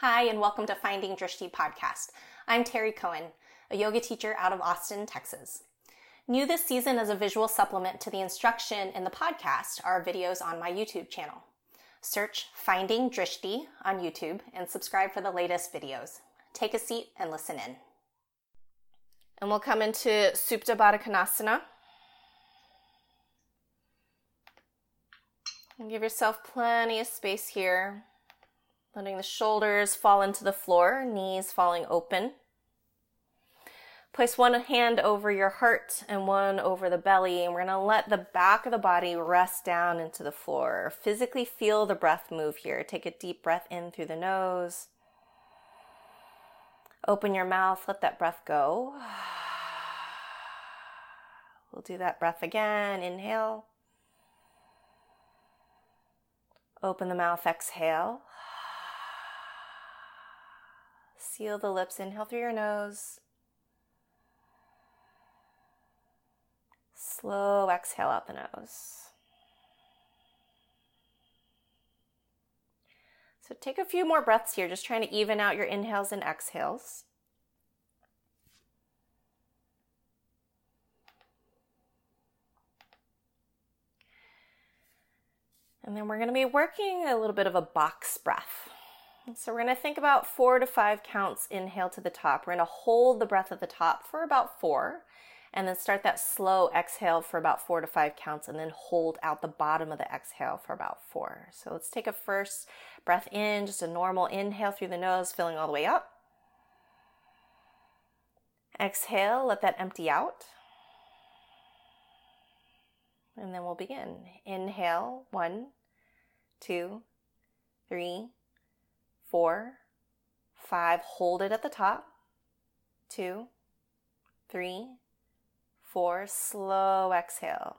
Hi, and welcome to Finding Drishti podcast. I'm Terry Cohen, a yoga teacher out of Austin, Texas. New this season as a visual supplement to the instruction in the podcast are videos on my YouTube channel. Search Finding Drishti on YouTube and subscribe for the latest videos. Take a seat and listen in. And we'll come into Supta Baddha Konasana. And give yourself plenty of space here. Letting the shoulders fall into the floor, knees falling open. Place one hand over your heart and one over the belly, and we're to let the back of the body rest down into the floor. Physically feel the breath move here. Take a deep breath in through the nose. Open your mouth, let that breath go. We'll do that breath again. Inhale. Open the mouth, exhale. Seal the lips, inhale through your nose. Slow exhale out the nose. So take a few more breaths here, just trying to even out your inhales and exhales. And then we're going to be working a little bit of a box breath. So we're going to think about four to five counts inhale to the top. We're going to hold the breath at the top for about four and then start that slow exhale for about four to five counts and then hold out the bottom of the exhale for about four. So let's take a first breath in, just a normal inhale through the nose, filling all the way up. Exhale, let that empty out. And then we'll begin. Inhale, one, two, three, four, five. Hold it at the top. Two, three, four. Slow exhale.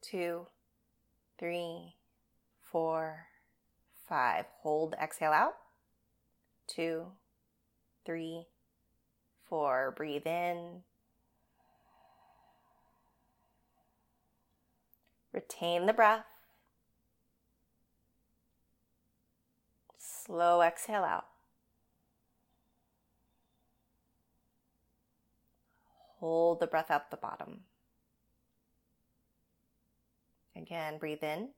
Two, three, four, five. Hold exhale out. Two, three, four. Breathe in. Retain the breath. Slow exhale out. Hold the breath out the bottom. Again, breathe in.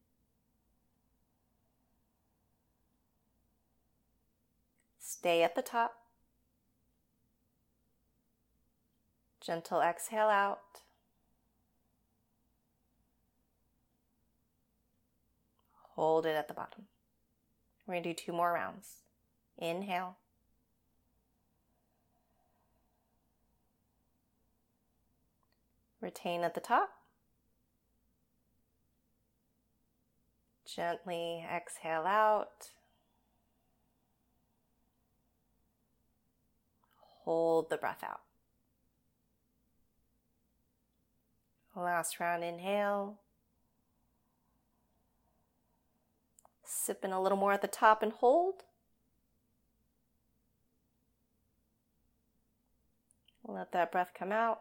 Stay at the top. Gentle exhale out. Hold it at the bottom. We're going to do two more rounds. Inhale. Retain at the top. Gently exhale out. Hold the breath out. Last round, inhale. Sipping a little more at the top and hold. Let that breath come out.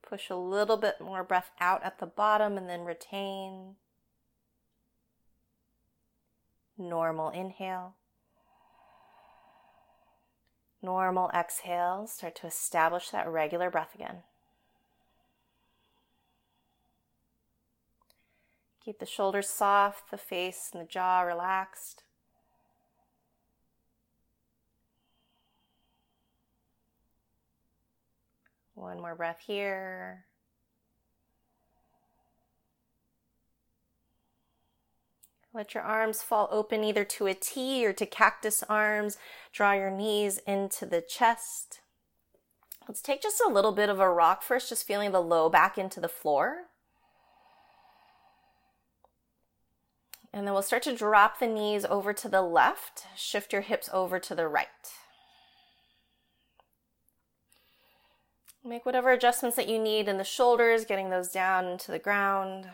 Push a little bit more breath out at the bottom and then retain. Normal inhale. Normal exhale. Start to establish that regular breath again. Keep the shoulders soft, the face and the jaw relaxed. One more breath here. Let your arms fall open either to a T or to cactus arms. Draw your knees into the chest. Let's take just a little bit of a rock first, just feeling the low back into the floor. And then we'll start to drop the knees over to the left, shift your hips over to the right. Make whatever adjustments that you need in the shoulders, getting those down into the ground.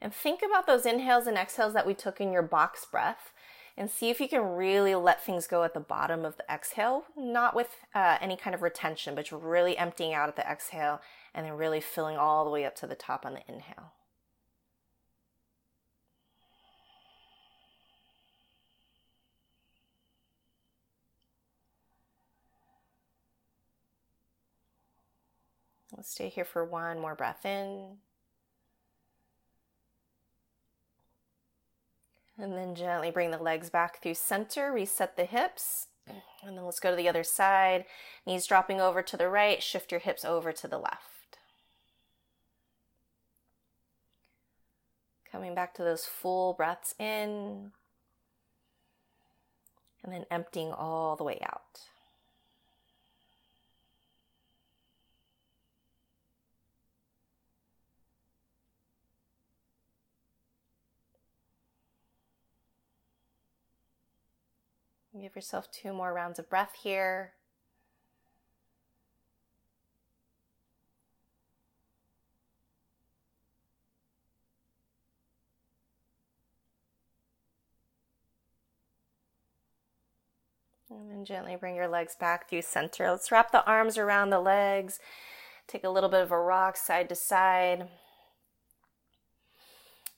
And think about those inhales and exhales that we took in your box breath and see if you can really let things go at the bottom of the exhale, not with uh, any kind of retention, but really emptying out at the exhale and then really filling all the way up to the top on the inhale. Let's stay here for one more breath in. And then gently bring the legs back through center, reset the hips. And then let's go to the other side. Knees dropping over to the right, shift your hips over to the left. Coming back to those full breaths in. And then emptying all the way out. Give yourself two more rounds of breath here. And then gently bring your legs back through center. Let's wrap the arms around the legs. Take a little bit of a rock side to side.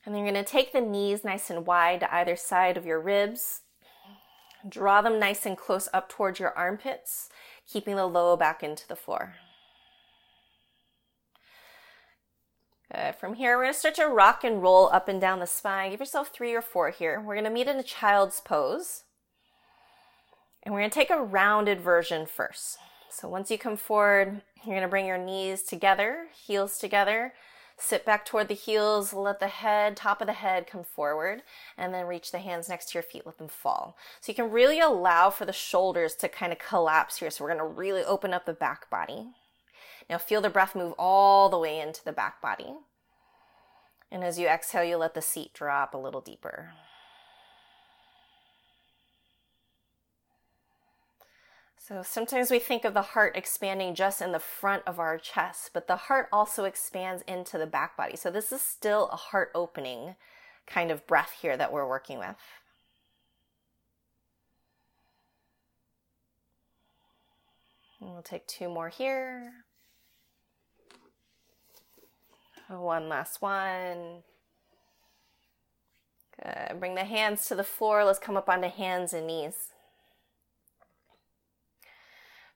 And then you're going to take the knees nice and wide to either side of your ribs. Draw them nice and close up towards your armpits, keeping the low back into the floor. Good. From here, we're going to start to rock and roll up and down the spine. Give yourself three or four here. We're going to meet in a child's pose. And we're going to take a rounded version first. So once you come forward, you're going to bring your knees together, heels together, Sit back toward the heels, let the head, top of the head come forward, and then reach the hands next to your feet, let them fall. So you can really allow for the shoulders to kind of collapse here. So we're going to really open up the back body. Now feel the breath move all the way into the back body. And as you exhale, you let the seat drop a little deeper. So sometimes we think of the heart expanding just in the front of our chest, but the heart also expands into the back body. So this is still a heart opening kind of breath here that we're working with. And we'll take two more here. Oh, one last one. Good. Bring the hands to the floor. Let's come up onto hands and knees.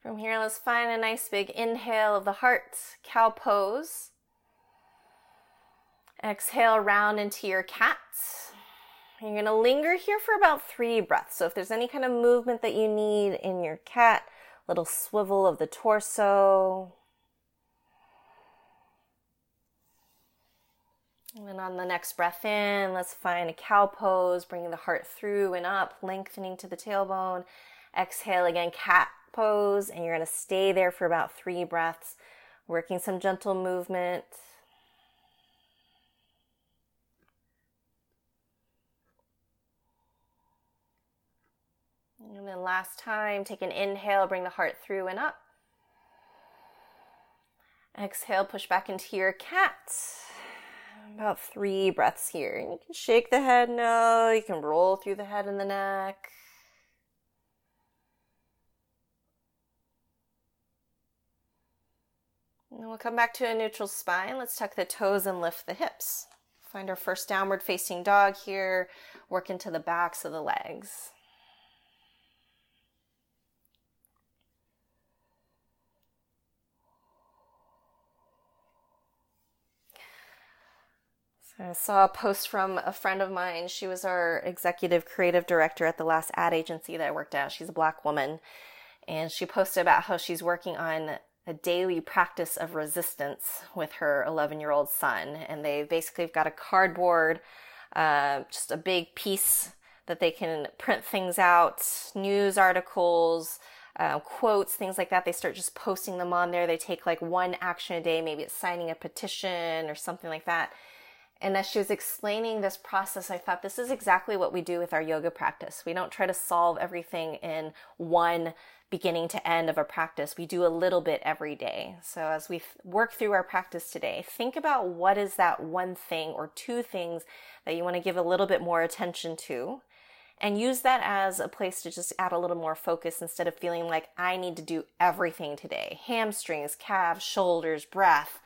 From here, let's find a nice big inhale of the heart, cow pose. Exhale, round into your cat. You're going to linger here for about three breaths. So if there's any kind of movement that you need in your cat, little swivel of the torso. And then on the next breath in, let's find a cow pose, bringing the heart through and up, lengthening to the tailbone. Exhale again, cat pose, and you're going to stay there for about three breaths, working some gentle movement. And then last time, take an inhale, bring the heart through and up. Exhale, push back into your cat. About three breaths here. And you can shake the head no, you can roll through the head and the neck. And we'll come back to a neutral spine. Let's tuck the toes and lift the hips. Find our first downward facing dog here. Work into the backs of the legs. So I saw a post from a friend of mine. She was our executive creative director at the last ad agency that I worked at. She's a black woman. And she posted about how she's working on a daily practice of resistance with her 11 year old son. And they basically have got a cardboard, uh, just a big piece that they can print things out, news articles, uh, quotes, things like that. They start just posting them on there. They take like one action a day, maybe it's signing a petition or something like that. And as she was explaining this process, I thought this is exactly what we do with our yoga practice. We don't try to solve everything in one beginning to end of a practice. We do a little bit every day. So as we work through our practice today, think about what is that one thing or two things that you want to give a little bit more attention to and use that as a place to just add a little more focus instead of feeling like I need to do everything today. Hamstrings, calves, shoulders, breath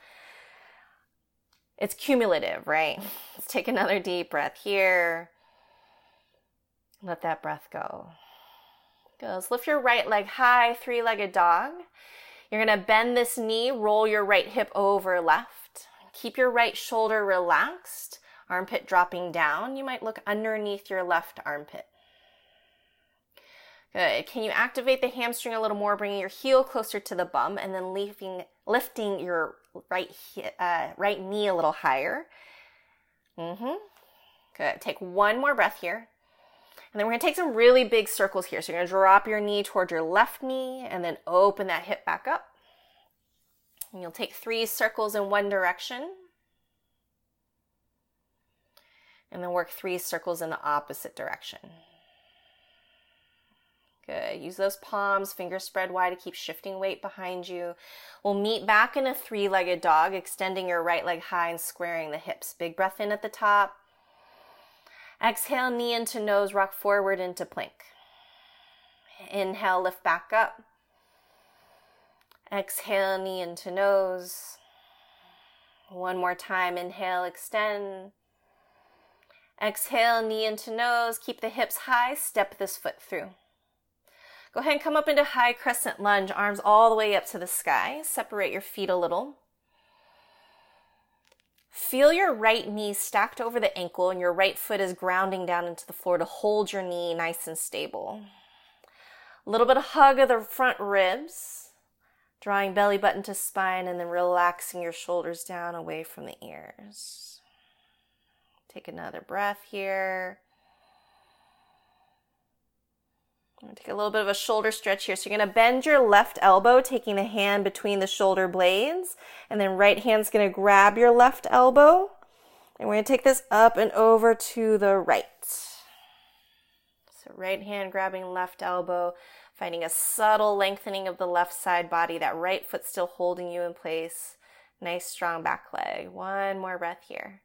it's cumulative, right? Let's take another deep breath here. Let that breath go. Goes. Lift your right leg high, three legged dog. You're going to bend this knee, roll your right hip over left. Keep your right shoulder relaxed, armpit dropping down. You might look underneath your left armpit. Good. Can you activate the hamstring a little more, bringing your heel closer to the bum and then lifting, lifting your right, uh, right knee a little higher? Mm-hmm. Good. Take one more breath here. And then we're going to take some really big circles here. So you're going to drop your knee toward your left knee and then open that hip back up. And you'll take three circles in one direction. And then work three circles in the opposite direction. Good. Use those palms, fingers spread wide to keep shifting weight behind you. We'll meet back in a three legged dog, extending your right leg high and squaring the hips. Big breath in at the top. Exhale, knee into nose, rock forward into plank. Inhale, lift back up. Exhale, knee into nose. One more time. Inhale, extend. Exhale, knee into nose. Keep the hips high. Step this foot through. Go ahead and come up into high crescent lunge, arms all the way up to the sky. Separate your feet a little. Feel your right knee stacked over the ankle and your right foot is grounding down into the floor to hold your knee nice and stable. A little bit of hug of the front ribs, drawing belly button to spine and then relaxing your shoulders down away from the ears. Take another breath here. Take a little bit of a shoulder stretch here. So you're going to bend your left elbow, taking the hand between the shoulder blades, and then right hand's going to grab your left elbow. And we're going to take this up and over to the right. So right hand grabbing left elbow, finding a subtle lengthening of the left side body, that right foot still holding you in place. Nice strong back leg. One more breath here.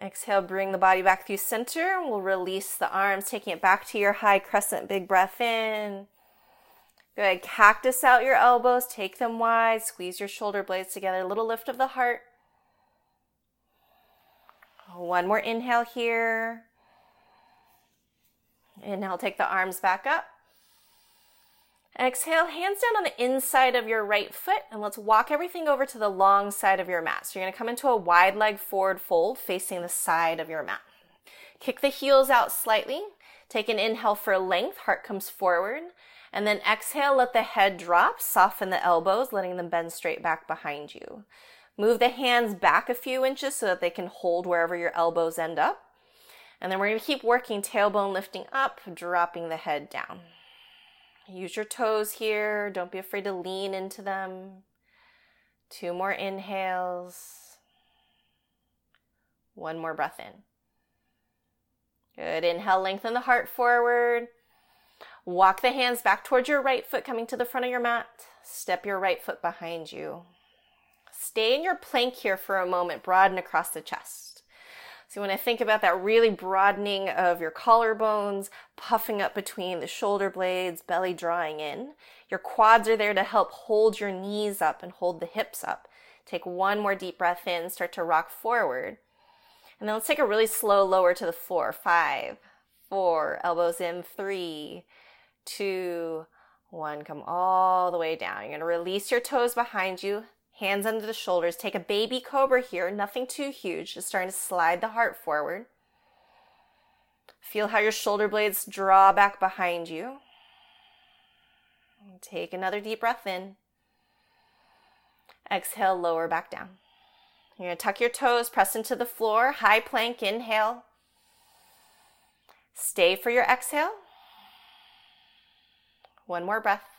Exhale, bring the body back through center. We'll release the arms, taking it back to your high crescent. Big breath in. Good. Cactus out your elbows. Take them wide. Squeeze your shoulder blades together. A little lift of the heart. One more inhale here. Inhale, take the arms back up. Exhale, hands down on the inside of your right foot, and let's walk everything over to the long side of your mat. So you're gonna come into a wide leg forward fold facing the side of your mat. Kick the heels out slightly. Take an inhale for length, heart comes forward. And then exhale, let the head drop, soften the elbows, letting them bend straight back behind you. Move the hands back a few inches so that they can hold wherever your elbows end up. And then we're gonna keep working tailbone lifting up, dropping the head down. Use your toes here. Don't be afraid to lean into them. Two more inhales. One more breath in. Good. Inhale, lengthen the heart forward. Walk the hands back towards your right foot, coming to the front of your mat. Step your right foot behind you. Stay in your plank here for a moment, broaden across the chest. So when I think about that really broadening of your collarbones, puffing up between the shoulder blades, belly drawing in, your quads are there to help hold your knees up and hold the hips up. Take one more deep breath in, start to rock forward. And then let's take a really slow lower to the floor. Five, four, elbows in, three, two, one. Come all the way down. You're going to release your toes behind you, hands under the shoulders. Take a baby cobra here, nothing too huge, just starting to slide the heart forward. Feel how your shoulder blades draw back behind you. Take another deep breath in. Exhale, lower back down. You're going to tuck your toes, press into the floor, high plank, inhale. Stay for your exhale. One more breath.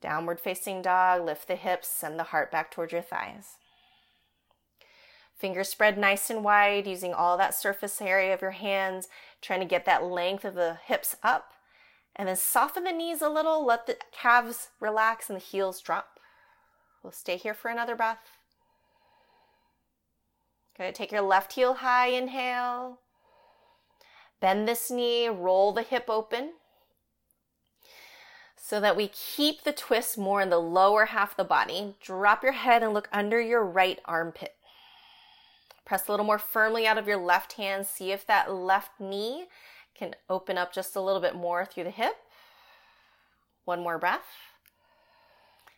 Downward facing dog, lift the hips, send the heart back towards your thighs. Fingers spread nice and wide, using all that surface area of your hands, trying to get that length of the hips up. And then soften the knees a little, let the calves relax and the heels drop. We'll stay here for another breath. Good. Take your left heel high, inhale. Bend this knee, roll the hip open so that we keep the twist more in the lower half of the body. Drop your head and look under your right armpit. Press a little more firmly out of your left hand. See if that left knee can open up just a little bit more through the hip. One more breath.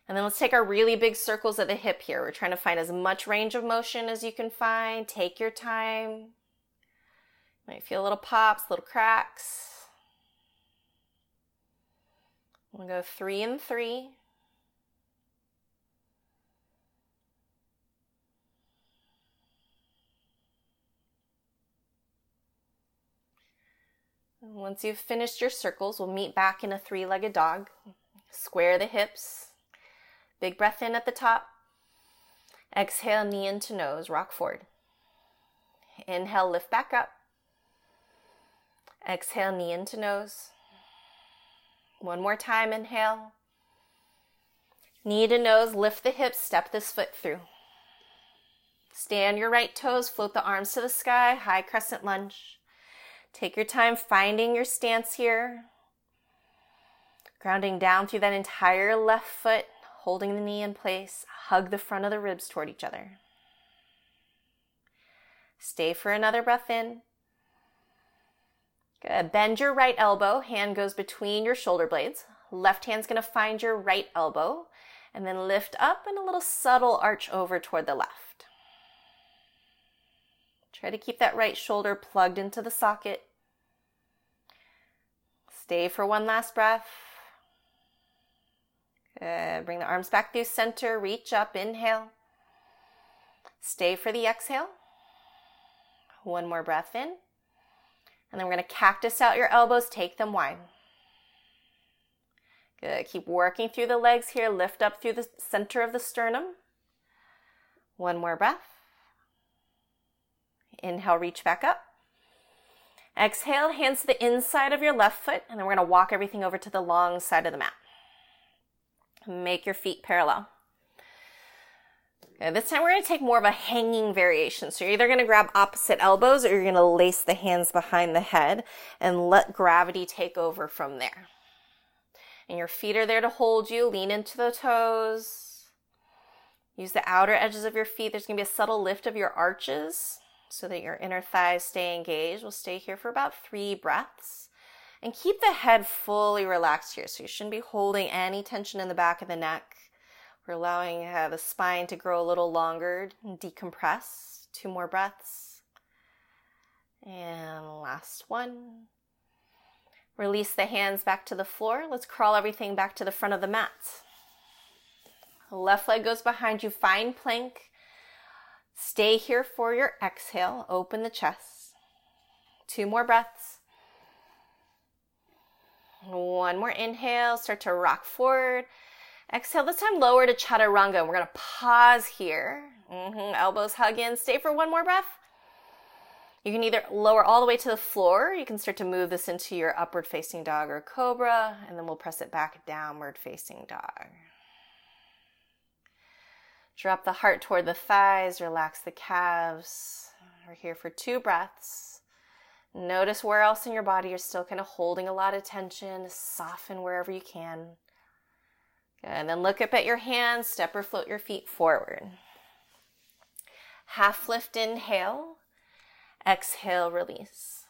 And then let's take our really big circles at the hip here. We're trying to find as much range of motion as you can find. Take your time. Might feel little pops, little cracks. We'll go three and three. Once you've finished your circles, we'll meet back in a three legged dog. Square the hips. Big breath in at the top. Exhale, knee into nose, rock forward. Inhale, lift back up. Exhale, knee into nose. One more time, inhale. Knee to nose, lift the hips, step this foot through. Stand your right toes, float the arms to the sky, high crescent lunge. Take your time finding your stance here. Grounding down through that entire left foot, holding the knee in place. Hug the front of the ribs toward each other. Stay for another breath in. Good. Bend your right elbow. Hand goes between your shoulder blades. Left hand's going to find your right elbow. And then lift up and a little subtle arch over toward the left. Try to keep that right shoulder plugged into the socket. Stay for one last breath. Good. Bring the arms back through center. Reach up. Inhale. Stay for the exhale. One more breath in. And then we're going to cactus out your elbows. Take them wide. Good. Keep working through the legs here. Lift up through the center of the sternum. One more breath. Inhale, reach back up. Exhale, hands to the inside of your left foot, and then we're going to walk everything over to the long side of the mat. Make your feet parallel. Okay, this time we're going to take more of a hanging variation. So you're either going to grab opposite elbows or you're going to lace the hands behind the head and let gravity take over from there. And your feet are there to hold you. Lean into the toes. Use the outer edges of your feet. There's going to be a subtle lift of your arches so that your inner thighs stay engaged. We'll stay here for about three breaths. And keep the head fully relaxed here. So you shouldn't be holding any tension in the back of the neck. We're allowing uh, the spine to grow a little longer decompress. Two more breaths. And last one. Release the hands back to the floor. Let's crawl everything back to the front of the mat. Left leg goes behind you, find plank. Stay here for your exhale. Open the chest. Two more breaths. One more inhale. Start to rock forward. Exhale. This time lower to chaturanga. We're going to pause here. Mm-hmm. Elbows hug in. Stay for one more breath. You can either lower all the way to the floor. You can start to move this into your upward facing dog or cobra. And then we'll press it back downward facing dog. Drop the heart toward the thighs, relax the calves. We're here for two breaths. Notice where else in your body you're still kind of holding a lot of tension. Soften wherever you can. And then look up at your hands, step or float your feet forward. Half lift, inhale. Exhale, release.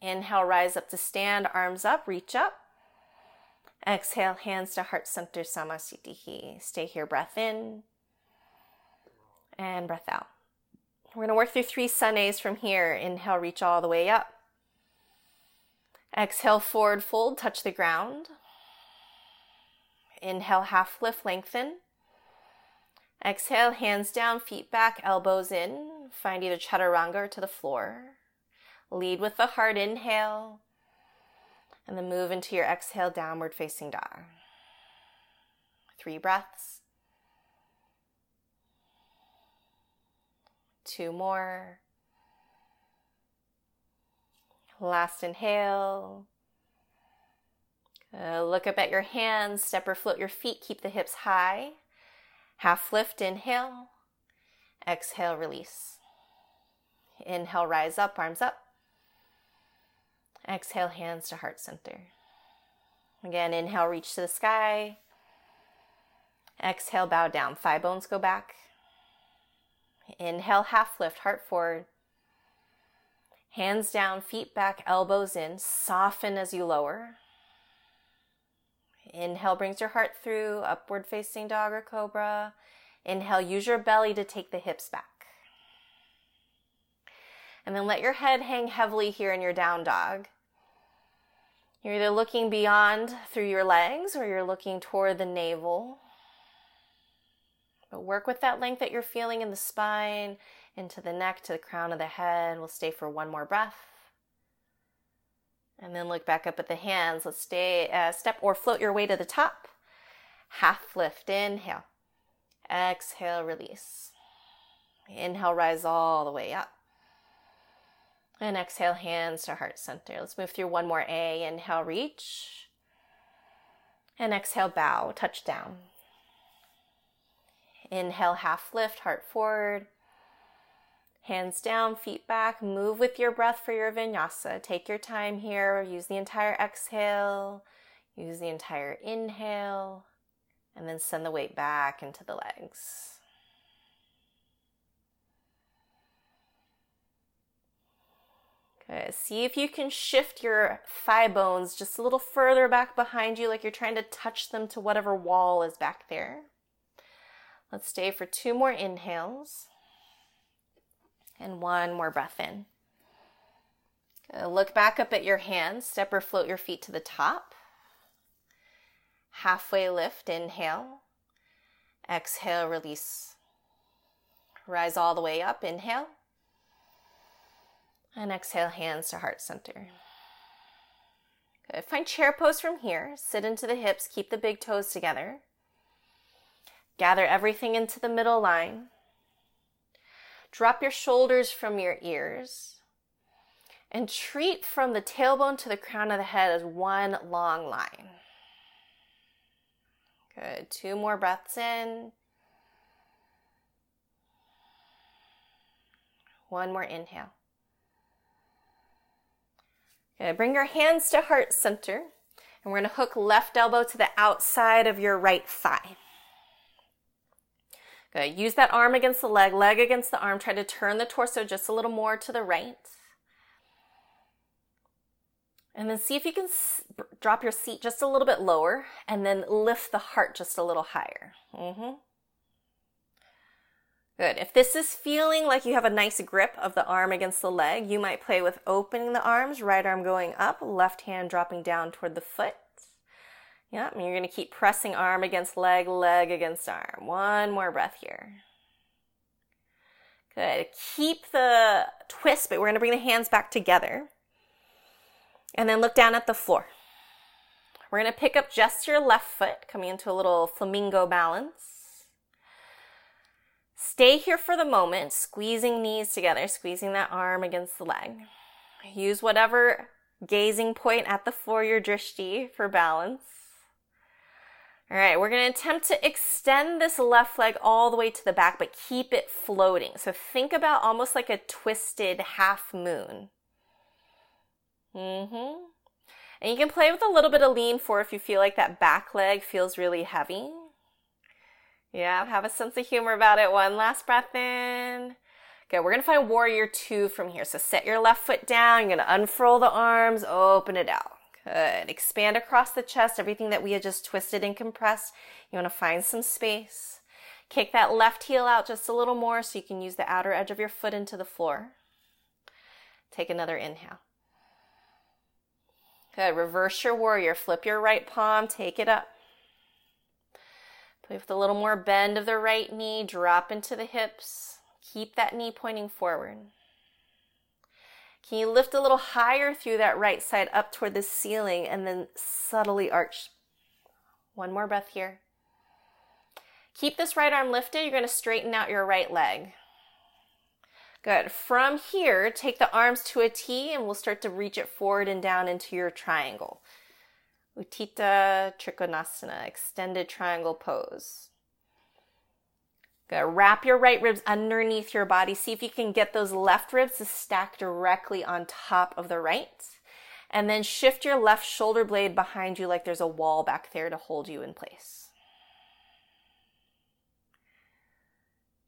Inhale, rise up to stand, arms up, reach up. Exhale, hands to heart center, Samasthiti. Stay here, breath in and breath out. We're going to work through three sun A's from here. Inhale, reach all the way up. Exhale, forward fold, touch the ground. Inhale, half lift, lengthen. Exhale, hands down, feet back, elbows in. Find either chaturanga or to the floor. Lead with the heart, inhale. And then move into your exhale, downward facing dog. Three breaths. Two more. Last inhale. Uh, look up at your hands, step or float your feet, keep the hips high. Half lift, inhale. Exhale, release. Inhale, rise up, arms up. Exhale, hands to heart center. Again, inhale, reach to the sky. Exhale, bow down. Thigh bones go back. Inhale, half lift, heart forward. Hands down, feet back, elbows in. Soften as you lower. Inhale brings your heart through, upward facing dog or cobra. Inhale, use your belly to take the hips back. And then let your head hang heavily here in your down dog. You're either looking beyond through your legs or you're looking toward the navel. But work with that length that you're feeling in the spine, into the neck, to the crown of the head. We'll stay for one more breath. And then look back up at the hands. Let's stay, uh, step or float your way to the top. Half lift, inhale. Exhale, release. Inhale, rise all the way up. And exhale, hands to heart center. Let's move through one more A. Inhale, reach. And exhale, bow, touch down. Inhale, half lift, heart forward. Hands down, feet back. Move with your breath for your vinyasa. Take your time here. Use the entire exhale. Use the entire inhale. And then send the weight back into the legs. Okay, see if you can shift your thigh bones just a little further back behind you, like you're trying to touch them to whatever wall is back there. Let's stay for two more inhales and one more breath in. Uh, look back up at your hands, step or float your feet to the top. Halfway lift, inhale. Exhale, release. Rise all the way up, inhale. And exhale, hands to heart center. Good. Find chair pose from here. Sit into the hips, keep the big toes together. Gather everything into the middle line. Drop your shoulders from your ears. And treat from the tailbone to the crown of the head as one long line. Good. Two more breaths in. One more inhale. Okay, bring your hands to heart center. And we're going to hook left elbow to the outside of your right thigh. Good. Use that arm against the leg, leg against the arm. Try to turn the torso just a little more to the right. And then see if you can s- drop your seat just a little bit lower and then lift the heart just a little higher. Mm-hmm. Good. If this is feeling like you have a nice grip of the arm against the leg, you might play with opening the arms, right arm going up, left hand dropping down toward the foot. Yep, and you're going to keep pressing arm against leg, leg against arm. One more breath here. Good. Keep the twist, but we're going to bring the hands back together. And then look down at the floor. We're going to pick up just your left foot, coming into a little flamingo balance. Stay here for the moment, squeezing knees together, squeezing that arm against the leg. Use whatever gazing point at the floor, your drishti, for balance. All right, we're going to attempt to extend this left leg all the way to the back, but keep it floating. So think about almost like a twisted half moon. Mm-hmm. And you can play with a little bit of lean for if you feel like that back leg feels really heavy. Yeah, have a sense of humor about it. One last breath in. Okay, we're gonna find warrior two from here. So set your left foot down. You're gonna unfurl the arms, open it out. Uh, Good. Expand across the chest, everything that we had just twisted and compressed. You want to find some space. Kick that left heel out just a little more so you can use the outer edge of your foot into the floor. Take another inhale. Good. Reverse your warrior. Flip your right palm, take it up. Play with a little more bend of the right knee, drop into the hips. Keep that knee pointing forward. Can you lift a little higher through that right side up toward the ceiling and then subtly arch? One more breath here. Keep this right arm lifted. You're going to straighten out your right leg. Good. From here, take the arms to a T and we'll start to reach it forward and down into your triangle. Utthita Trikonasana, extended triangle pose. Good. Wrap your right ribs underneath your body. See if you can get those left ribs to stack directly on top of the right. And then shift your left shoulder blade behind you like there's a wall back there to hold you in place.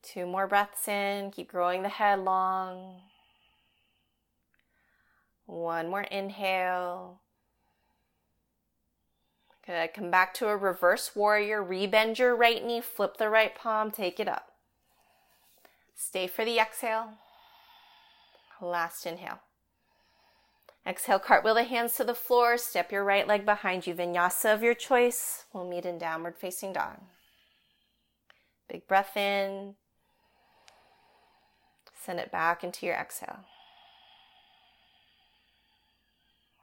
Two more breaths in. Keep growing the head long. One more inhale. Good. Come back to a reverse warrior. Rebend your right knee, flip the right palm, take it up. Stay for the exhale. Last inhale. Exhale, cartwheel the hands to the floor. Step your right leg behind you. Vinyasa of your choice. We'll meet in downward facing dog. Big breath in. Send it back into your exhale.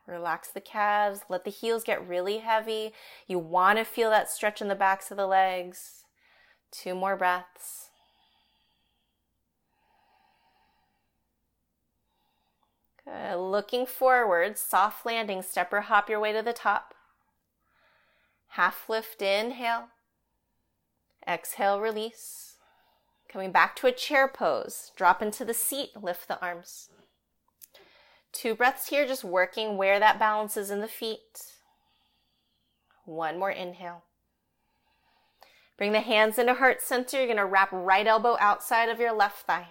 Relax the calves. Let the heels get really heavy. You want to feel that stretch in the backs of the legs. Two more breaths. Good. Looking forward, soft landing, step or hop your way to the top. Half lift, inhale. Exhale, release. Coming back to a chair pose. Drop into the seat, lift the arms. Two breaths here, just working where that balance is in the feet. One more inhale. Bring the hands into heart center. You're going to wrap right elbow outside of your left thigh.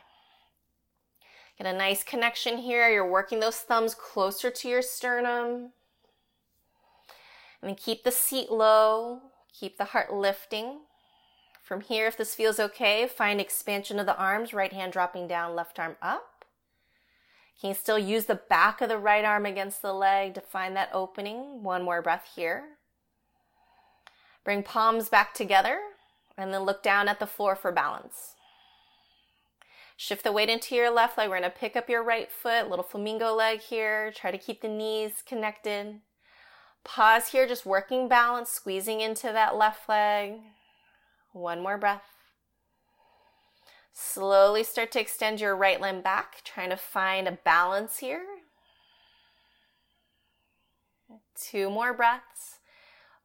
Get a nice connection here. You're working those thumbs closer to your sternum. And then keep the seat low. Keep the heart lifting. From here, if this feels okay, find expansion of the arms, right hand dropping down, left arm up. Can you still use the back of the right arm against the leg to find that opening? One more breath here. Bring palms back together and then look down at the floor for balance. Shift the weight into your left leg. We're going to pick up your right foot, little flamingo leg here. Try to keep the knees connected. Pause here, just working balance, squeezing into that left leg. One more breath. Slowly start to extend your right limb back, trying to find a balance here. Two more breaths.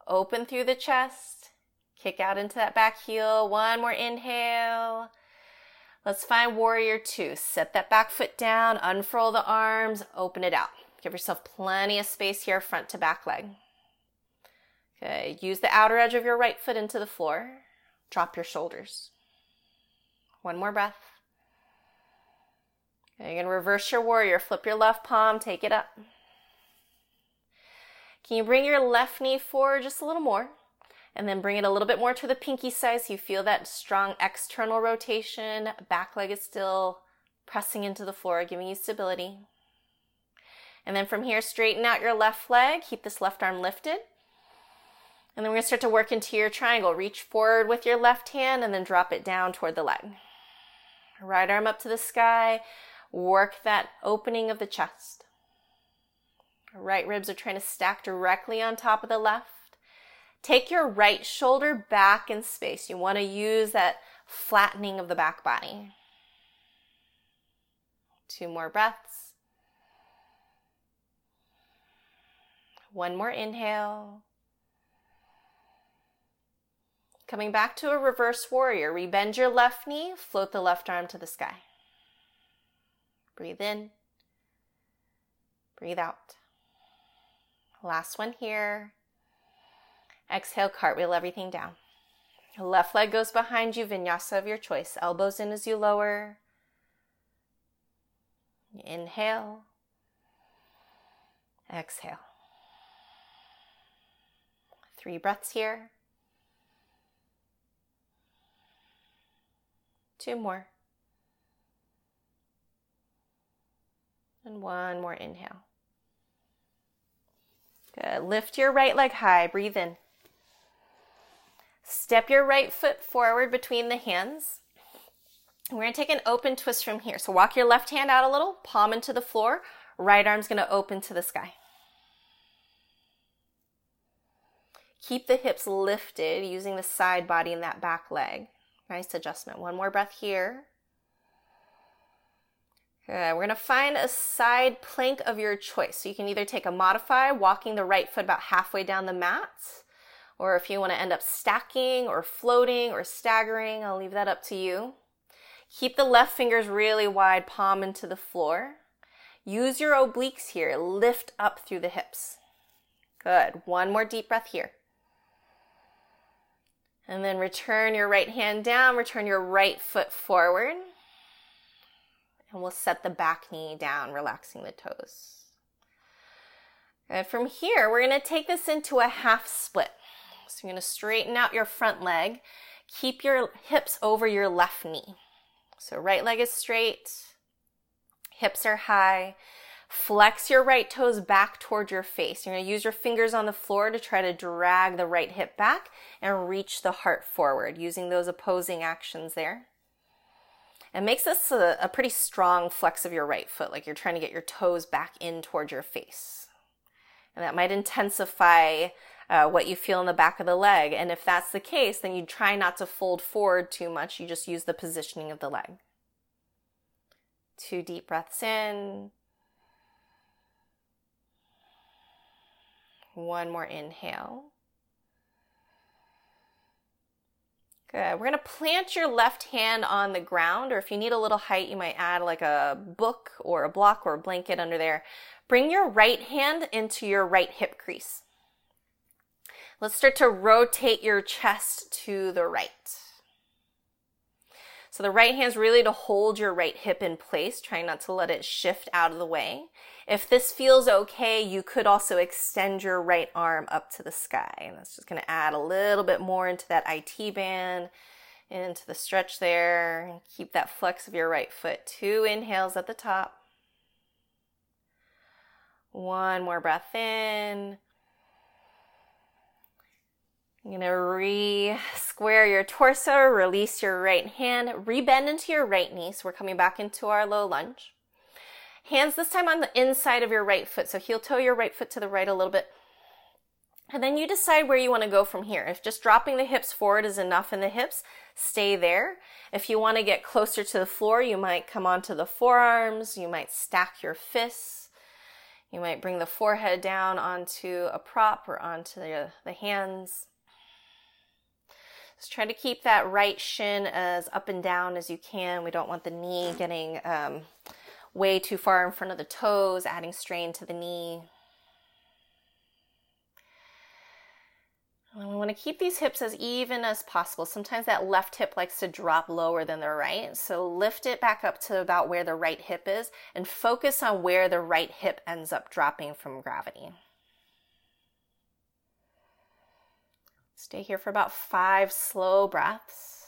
Open through the chest. Kick out into that back heel. One more inhale. Let's find warrior two. Set that back foot down, unfurl the arms, open it out. Give yourself plenty of space here, front to back leg. Okay, use the outer edge of your right foot into the floor. Drop your shoulders. One more breath. Okay, you're going to reverse your warrior. Flip your left palm, take it up. Can you bring your left knee forward just a little more? And then bring it a little bit more to the pinky side so you feel that strong external rotation. Back leg is still pressing into the floor, giving you stability. And then from here, straighten out your left leg. Keep this left arm lifted. And then we're going to start to work into your triangle. Reach forward with your left hand and then drop it down toward the leg. Right arm up to the sky. Work that opening of the chest. Right ribs are trying to stack directly on top of the left. Take your right shoulder back in space. You want to use that flattening of the back body. Two more breaths. One more inhale. Coming back to a reverse warrior, rebend your left knee, float the left arm to the sky. Breathe in, breathe out. Last one here. Exhale, cartwheel everything down. Left leg goes behind you, vinyasa of your choice. Elbows in as you lower. Inhale. Exhale. Three breaths here. Two more. And one more inhale. Good. Lift your right leg high. Breathe in. Step your right foot forward between the hands. We're going to take an open twist from here. So walk your left hand out a little, palm into the floor. Right arm's going to open to the sky. Keep the hips lifted using the side body and that back leg. Nice adjustment. One more breath here. Good. We're going to find a side plank of your choice. So you can either take a modify, walking the right foot about halfway down the mat, or if you want to end up stacking or floating or staggering, I'll leave that up to you. Keep the left fingers really wide, palm into the floor. Use your obliques here. Lift up through the hips. Good. One more deep breath here. And then return your right hand down, return your right foot forward. And we'll set the back knee down, relaxing the toes. And from here, we're going to take this into a half split. So you're going to straighten out your front leg. Keep your hips over your left knee. So right leg is straight, hips are high. Flex your right toes back toward your face. You're going to use your fingers on the floor to try to drag the right hip back and reach the heart forward using those opposing actions there. It makes this a, a pretty strong flex of your right foot, like you're trying to get your toes back in toward your face. And that might intensify uh, what you feel in the back of the leg. And if that's the case, then you try not to fold forward too much. You just use the positioning of the leg. Two deep breaths in. One more inhale. Good. We're going to plant your left hand on the ground, or if you need a little height, you might add like a book or a block or a blanket under there. Bring your right hand into your right hip crease. Let's start to rotate your chest to the right. So the right hand is really to hold your right hip in place, trying not to let it shift out of the way. If this feels okay, you could also extend your right arm up to the sky. And that's just going to add a little bit more into that IT band, into the stretch there. Keep that flex of your right foot. Two inhales at the top. One more breath in. You're going to re-square your torso, release your right hand, rebend into your right knee. So we're coming back into our low lunge. Hands this time on the inside of your right foot. So heel toe your right foot to the right a little bit. And then you decide where you want to go from here. If just dropping the hips forward is enough in the hips, stay there. If you want to get closer to the floor, you might come onto the forearms. You might stack your fists. You might bring the forehead down onto a prop or onto the, the hands. Just try to keep that right shin as up and down as you can. We don't want the knee getting um, way too far in front of the toes, adding strain to the knee. And we want to keep these hips as even as possible. Sometimes that left hip likes to drop lower than the right. So lift it back up to about where the right hip is and focus on where the right hip ends up dropping from gravity. Stay here for about five slow breaths.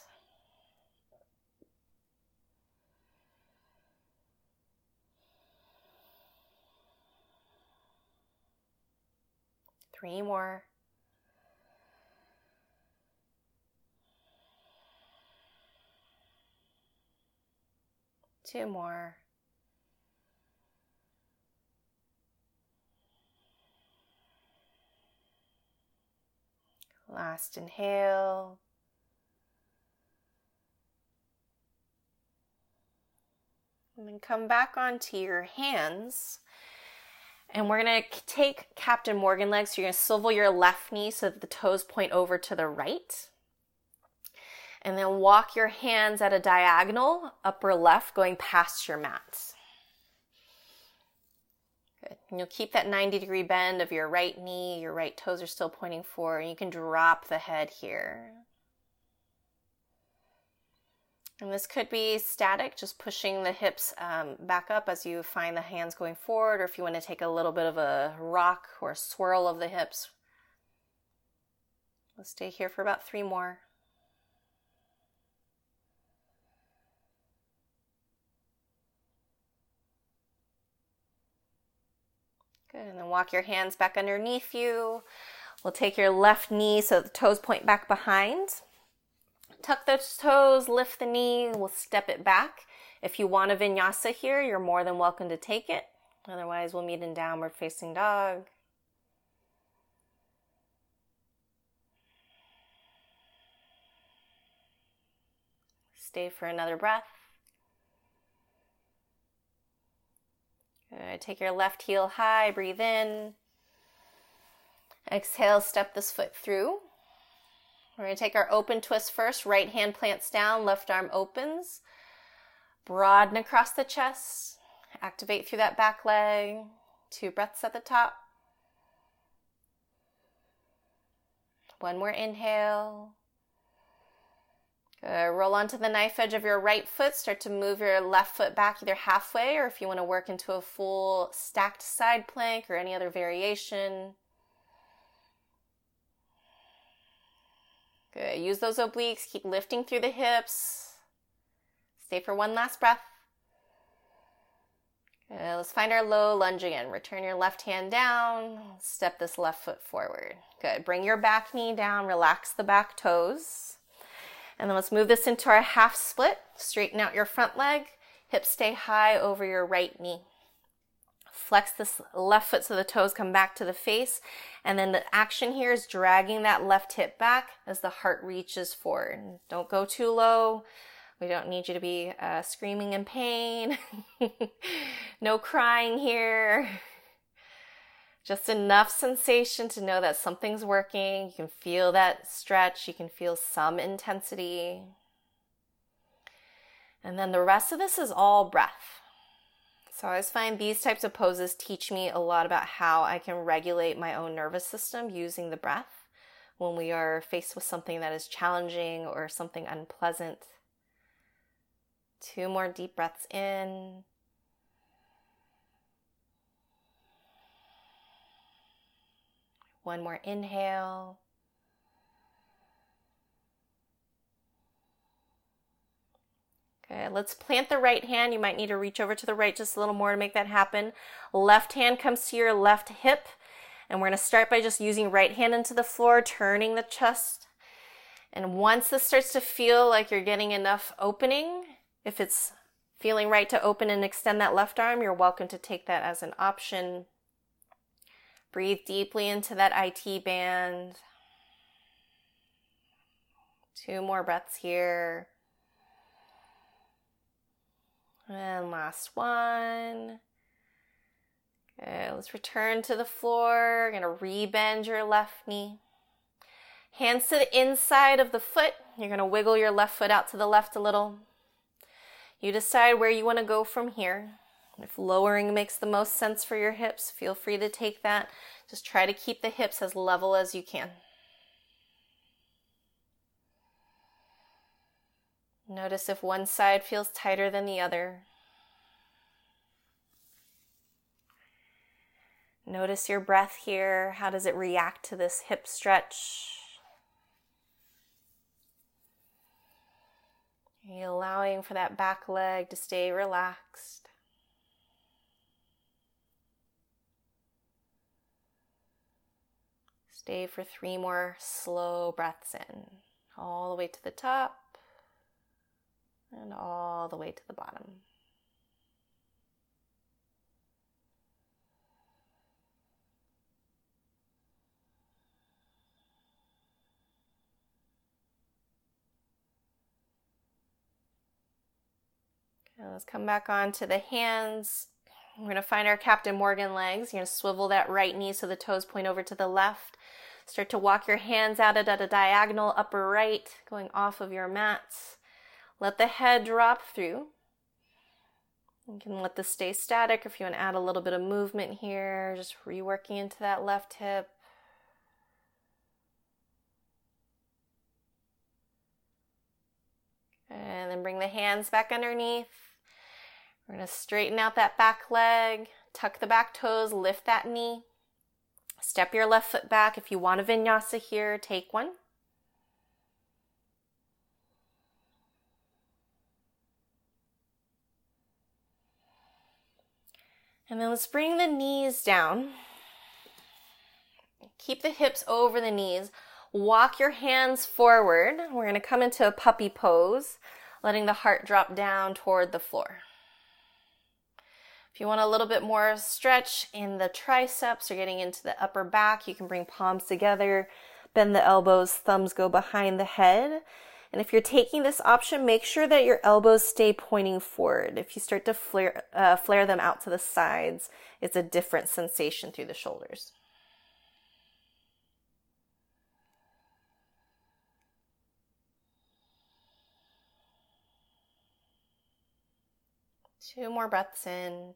Three more. Two more. Last inhale. And then come back onto your hands. And we're to take Captain Morgan legs. So you're to swivel your left knee so that the toes point over to the right. And then walk your hands at a diagonal, upper left, going past your mat. Good. And you'll keep that 90 degree bend of your right knee. Your right toes are still pointing forward. You can drop the head here. And this could be static, just pushing the hips um, back up as you find the hands going forward, or if you want to take a little bit of a rock or a swirl of the hips. Let's stay here for about three more. Good, and then walk your hands back underneath you. We'll take your left knee so the toes point back behind. Tuck those toes, lift the knee, we'll step it back. If you want a vinyasa here, you're more than welcome to take it. Otherwise, we'll meet in downward facing dog. Stay for another breath. Good. Take your left heel high, breathe in. Exhale, step this foot through. We're going to take our open twist first. Right hand plants down, left arm opens. Broaden across the chest. Activate through that back leg. Two breaths at the top. One more inhale. Good. Roll onto the knife edge of your right foot. Start to move your left foot back either halfway or if you want to work into a full stacked side plank or any other variation. Good. Use those obliques. Keep lifting through the hips. Stay for one last breath. Good. Let's find our low lunge again. Return your left hand down. Step this left foot forward. Good. Bring your back knee down. Relax the back toes. And then let's move this into our half split. Straighten out your front leg. Hips stay high over your right knee. Flex this left foot so the toes come back to the face. And then the action here is dragging that left hip back as the heart reaches forward. Don't go too low. We don't need you to be uh, screaming in pain. no crying here. Just enough sensation to know that something's working. You can feel that stretch. You can feel some intensity. And then the rest of this is all breath. So I always find these types of poses teach me a lot about how I can regulate my own nervous system using the breath when we are faced with something that is challenging or something unpleasant. Two more deep breaths in. One more inhale. Okay, let's plant the right hand. You might need to reach over to the right just a little more to make that happen. Left hand comes to your left hip. And we're going to start by just using right hand into the floor, turning the chest. And once this starts to feel like you're getting enough opening, if it's feeling right to open and extend that left arm, you're welcome to take that as an option. Breathe deeply into that IT band. Two more breaths here. And last one. Good. Let's return to the floor. You're to rebend your left knee. Hands to the inside of the foot. You're going to wiggle your left foot out to the left a little. You decide where you want to go from here. If lowering makes the most sense for your hips, feel free to take that. Just try to keep the hips as level as you can. Notice if one side feels tighter than the other. Notice your breath here. How does it react to this hip stretch? Are you allowing for that back leg to stay relaxed? Stay for three more slow breaths in, all the way to the top and all the way to the bottom. Okay, let's come back on to the hands. We're going to find our Captain Morgan legs. You're going to swivel that right knee so the toes point over to the left. Start to walk your hands out at a diagonal upper right, going off of your mats. Let the head drop through. You can let this stay static if you want to add a little bit of movement here, just reworking into that left hip. And then bring the hands back underneath. We're going to straighten out that back leg, tuck the back toes, lift that knee. Step your left foot back. If you want a vinyasa here, take one. And then let's bring the knees down. Keep the hips over the knees. Walk your hands forward. We're going to come into a puppy pose, letting the heart drop down toward the floor. If you want a little bit more stretch in the triceps or getting into the upper back, you can bring palms together, bend the elbows, thumbs go behind the head, and if you're taking this option, make sure that your elbows stay pointing forward. If you start to flare, uh, flare them out to the sides, it's a different sensation through the shoulders. Two more breaths in.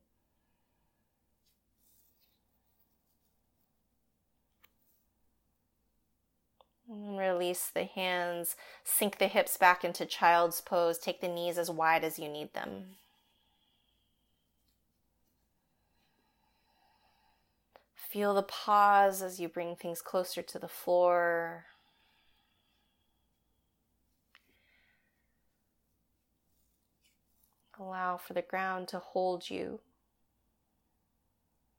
Mm, release the hands, sink the hips back into child's pose, take the knees as wide as you need them. Feel the pause as you bring things closer to the floor. Allow for the ground to hold you.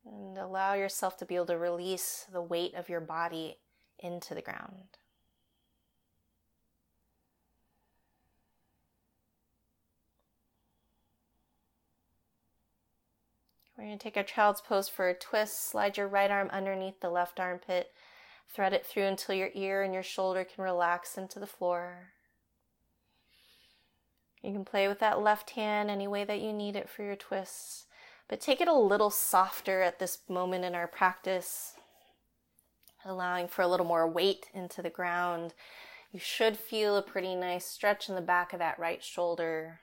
And allow yourself to be able to release the weight of your body into the ground. We're going to take our child's pose for a twist. Slide your right arm underneath the left armpit. Thread it through until your ear and your shoulder can relax into the floor. You can play with that left hand any way that you need it for your twists, but take it a little softer at this moment in our practice, allowing for a little more weight into the ground. You should feel a pretty nice stretch in the back of that right shoulder.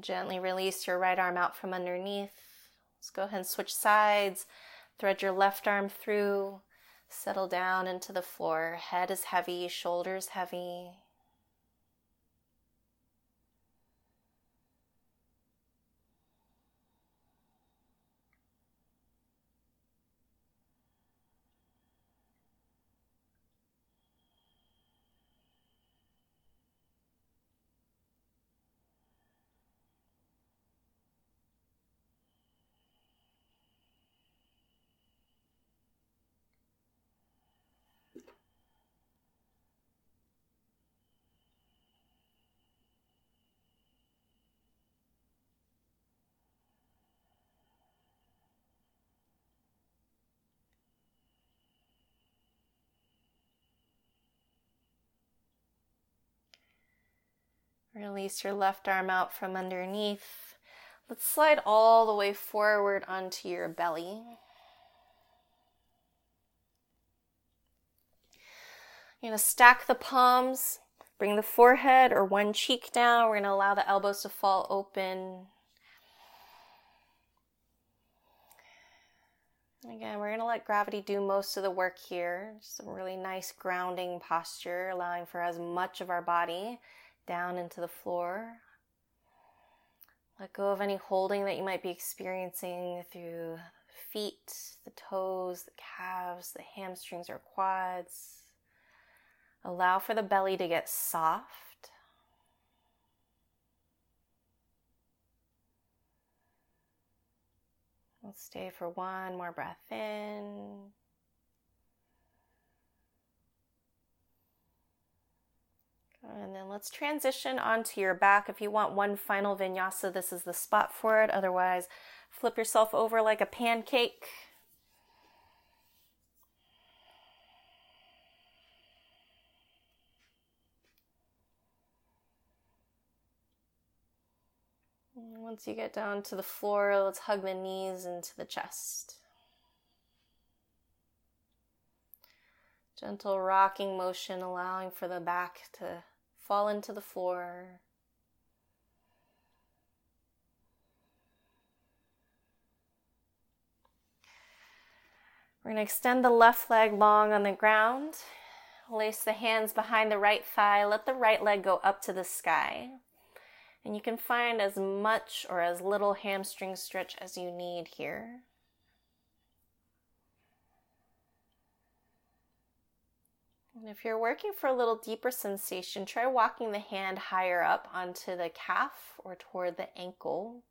Gently release your right arm out from underneath. Let's go ahead and switch sides. Thread your left arm through. Settle down into the floor. Head is heavy, shoulders heavy. Release your left arm out from underneath. Let's slide all the way forward onto your belly. You're going to stack the palms, bring the forehead or one cheek down. We're going to allow the elbows to fall open. Again, we're going to let gravity do most of the work here. Just a really nice grounding posture, allowing for as much of our body down into the floor. Let go of any holding that you might be experiencing through feet, the toes, the calves, the hamstrings or quads. Allow for the belly to get soft. We'll stay for one more breath in. And then let's transition onto your back. If you want one final vinyasa, this is the spot for it. Otherwise, flip yourself over like a pancake. once you get down to the floor, let's hug the knees into the chest. Gentle rocking motion, allowing for the back to fall into the floor. We're going to extend the left leg long on the ground. Lace the hands behind the right thigh. Let the right leg go up to the sky. And you can find as much or as little hamstring stretch as you need here. And if you're working for a little deeper sensation, try walking the hand higher up onto the calf or toward the ankle.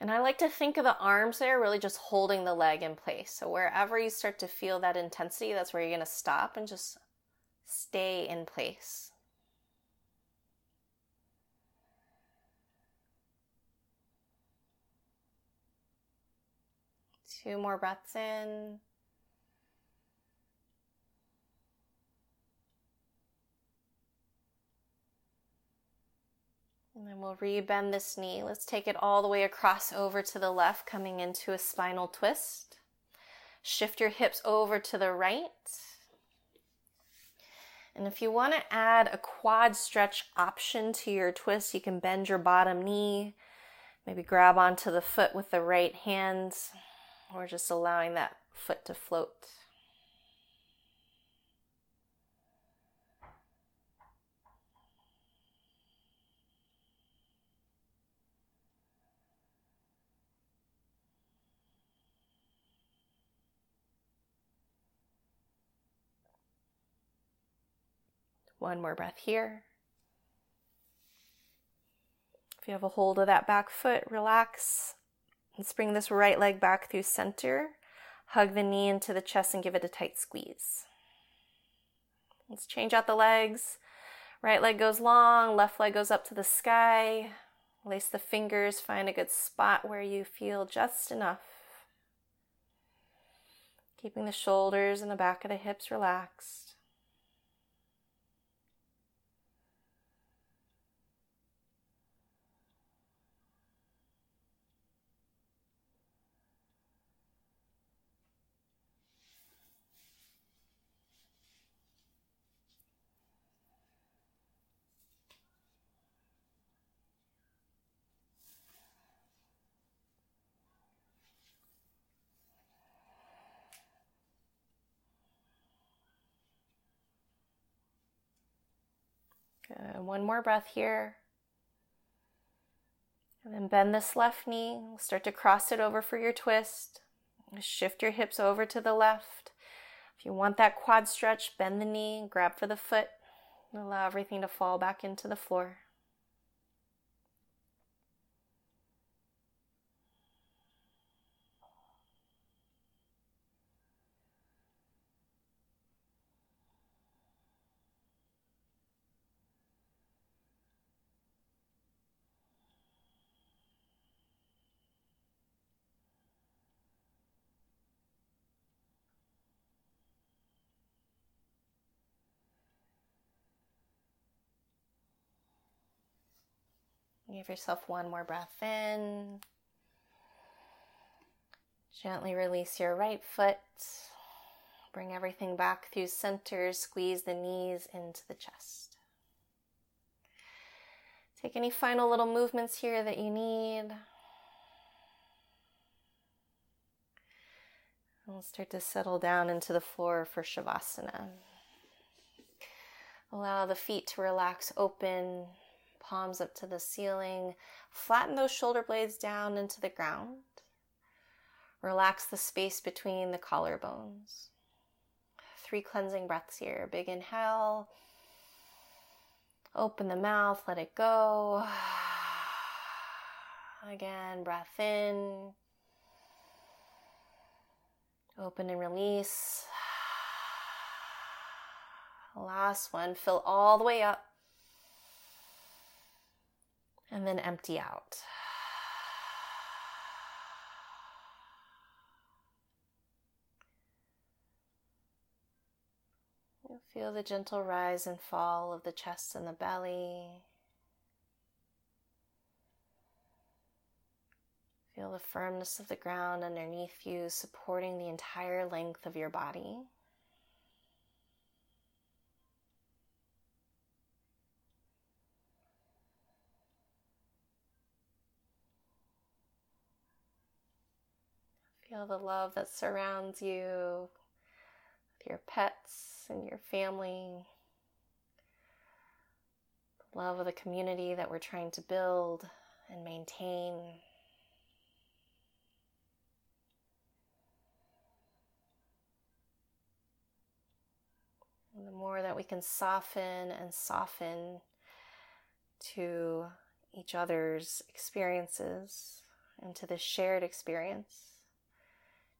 And I like to think of the arms there really just holding the leg in place. So wherever you start to feel that intensity, that's where you're going to stop and just stay in place. Two more breaths in. And then we'll rebend this knee. Let's take it all the way across over to the left, coming into a spinal twist. Shift your hips over to the right. And if you want to add a quad stretch option to your twist, you can bend your bottom knee, maybe grab onto the foot with the right hand, or just allowing that foot to float. One more breath here. If you have a hold of that back foot, relax. Let's bring this right leg back through center. Hug the knee into the chest and give it a tight squeeze. Let's change out the legs. Right leg goes long, left leg goes up to the sky. Lace the fingers, find a good spot where you feel just enough. Keeping the shoulders and the back of the hips relaxed. Good. One more breath here. And then bend this left knee. Start to cross it over for your twist. Shift your hips over to the left. If you want that quad stretch, bend the knee, grab for the foot, allow everything to fall back into the floor. Give yourself one more breath in. Gently release your right foot. Bring everything back through center. Squeeze the knees into the chest. Take any final little movements here that you need. And we'll start to settle down into the floor for Shavasana. Allow the feet to relax open, palms up to the ceiling. Flatten those shoulder blades down into the ground. Relax the space between the collarbones. Three cleansing breaths here. Big inhale. Open the mouth, let it go. Again, breath in. Open and release. Last one. Fill all the way up and then empty out. You'll feel the gentle rise and fall of the chest and the belly. Feel the firmness of the ground underneath you, supporting the entire length of your body. Feel the love that surrounds you with your pets and your family. The love of the community that we're trying to build and maintain. And the more that we can soften and soften to each other's experiences and to this shared experience,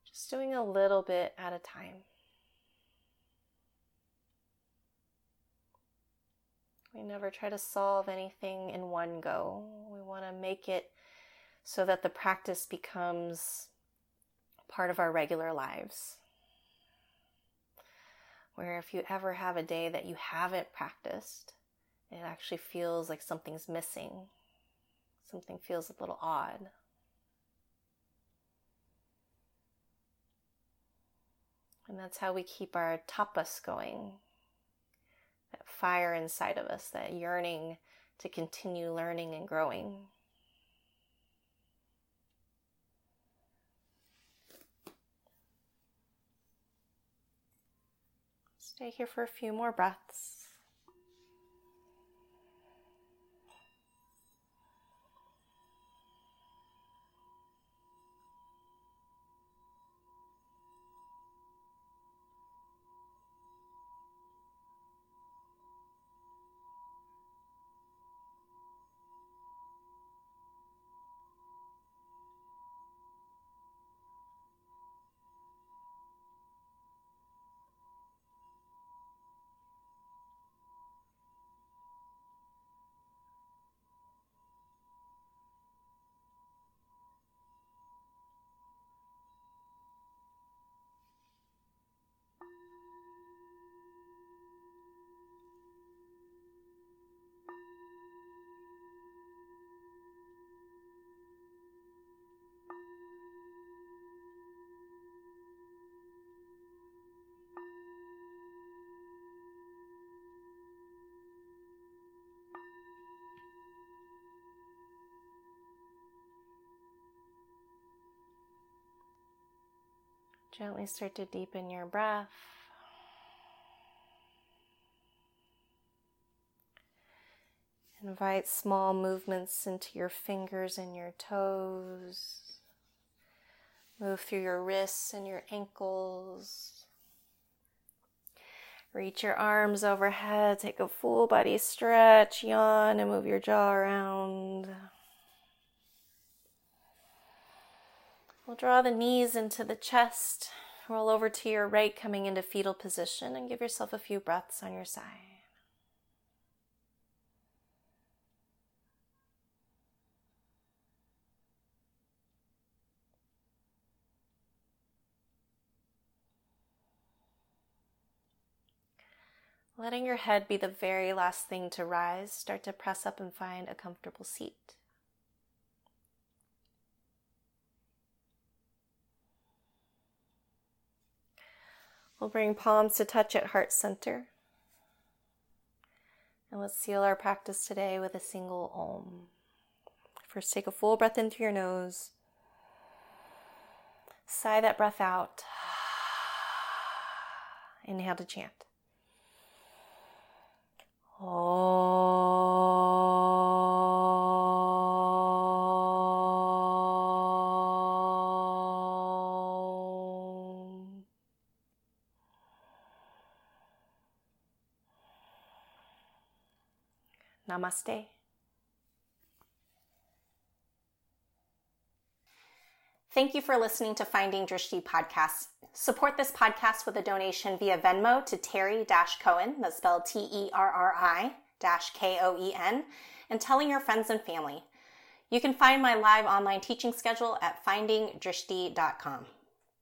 just doing a little bit at a time. We never try to solve anything in one go. We want to make it so that the practice becomes part of our regular lives. Where if you ever have a day that you haven't practiced, it actually feels like something's missing. something feels a little odd. And that's how we keep our tapas going. That fire inside of us, that yearning to continue learning and growing. Stay here for a few more breaths. Gently start to deepen your breath. Invite small movements into your fingers and your toes. Move through your wrists and your ankles. Reach your arms overhead. Take a full body stretch, yawn, and move your jaw around. We'll draw the knees into the chest. Roll over to your right, coming into fetal position, and give yourself a few breaths on your side. Letting your head be the very last thing to rise, start to press up and find a comfortable seat. We'll bring palms to touch at heart center. And let's seal our practice today with a single Om. First, take a full breath in through your nose. Sigh that breath out. Inhale to chant. Namaste. Thank you for listening to Finding Drishti podcast. Support this podcast with a donation via Venmo to Terri Koen, that's spelled T E R R I K O E N, and telling your friends and family. You can find my live online teaching schedule at findingdrishti.com.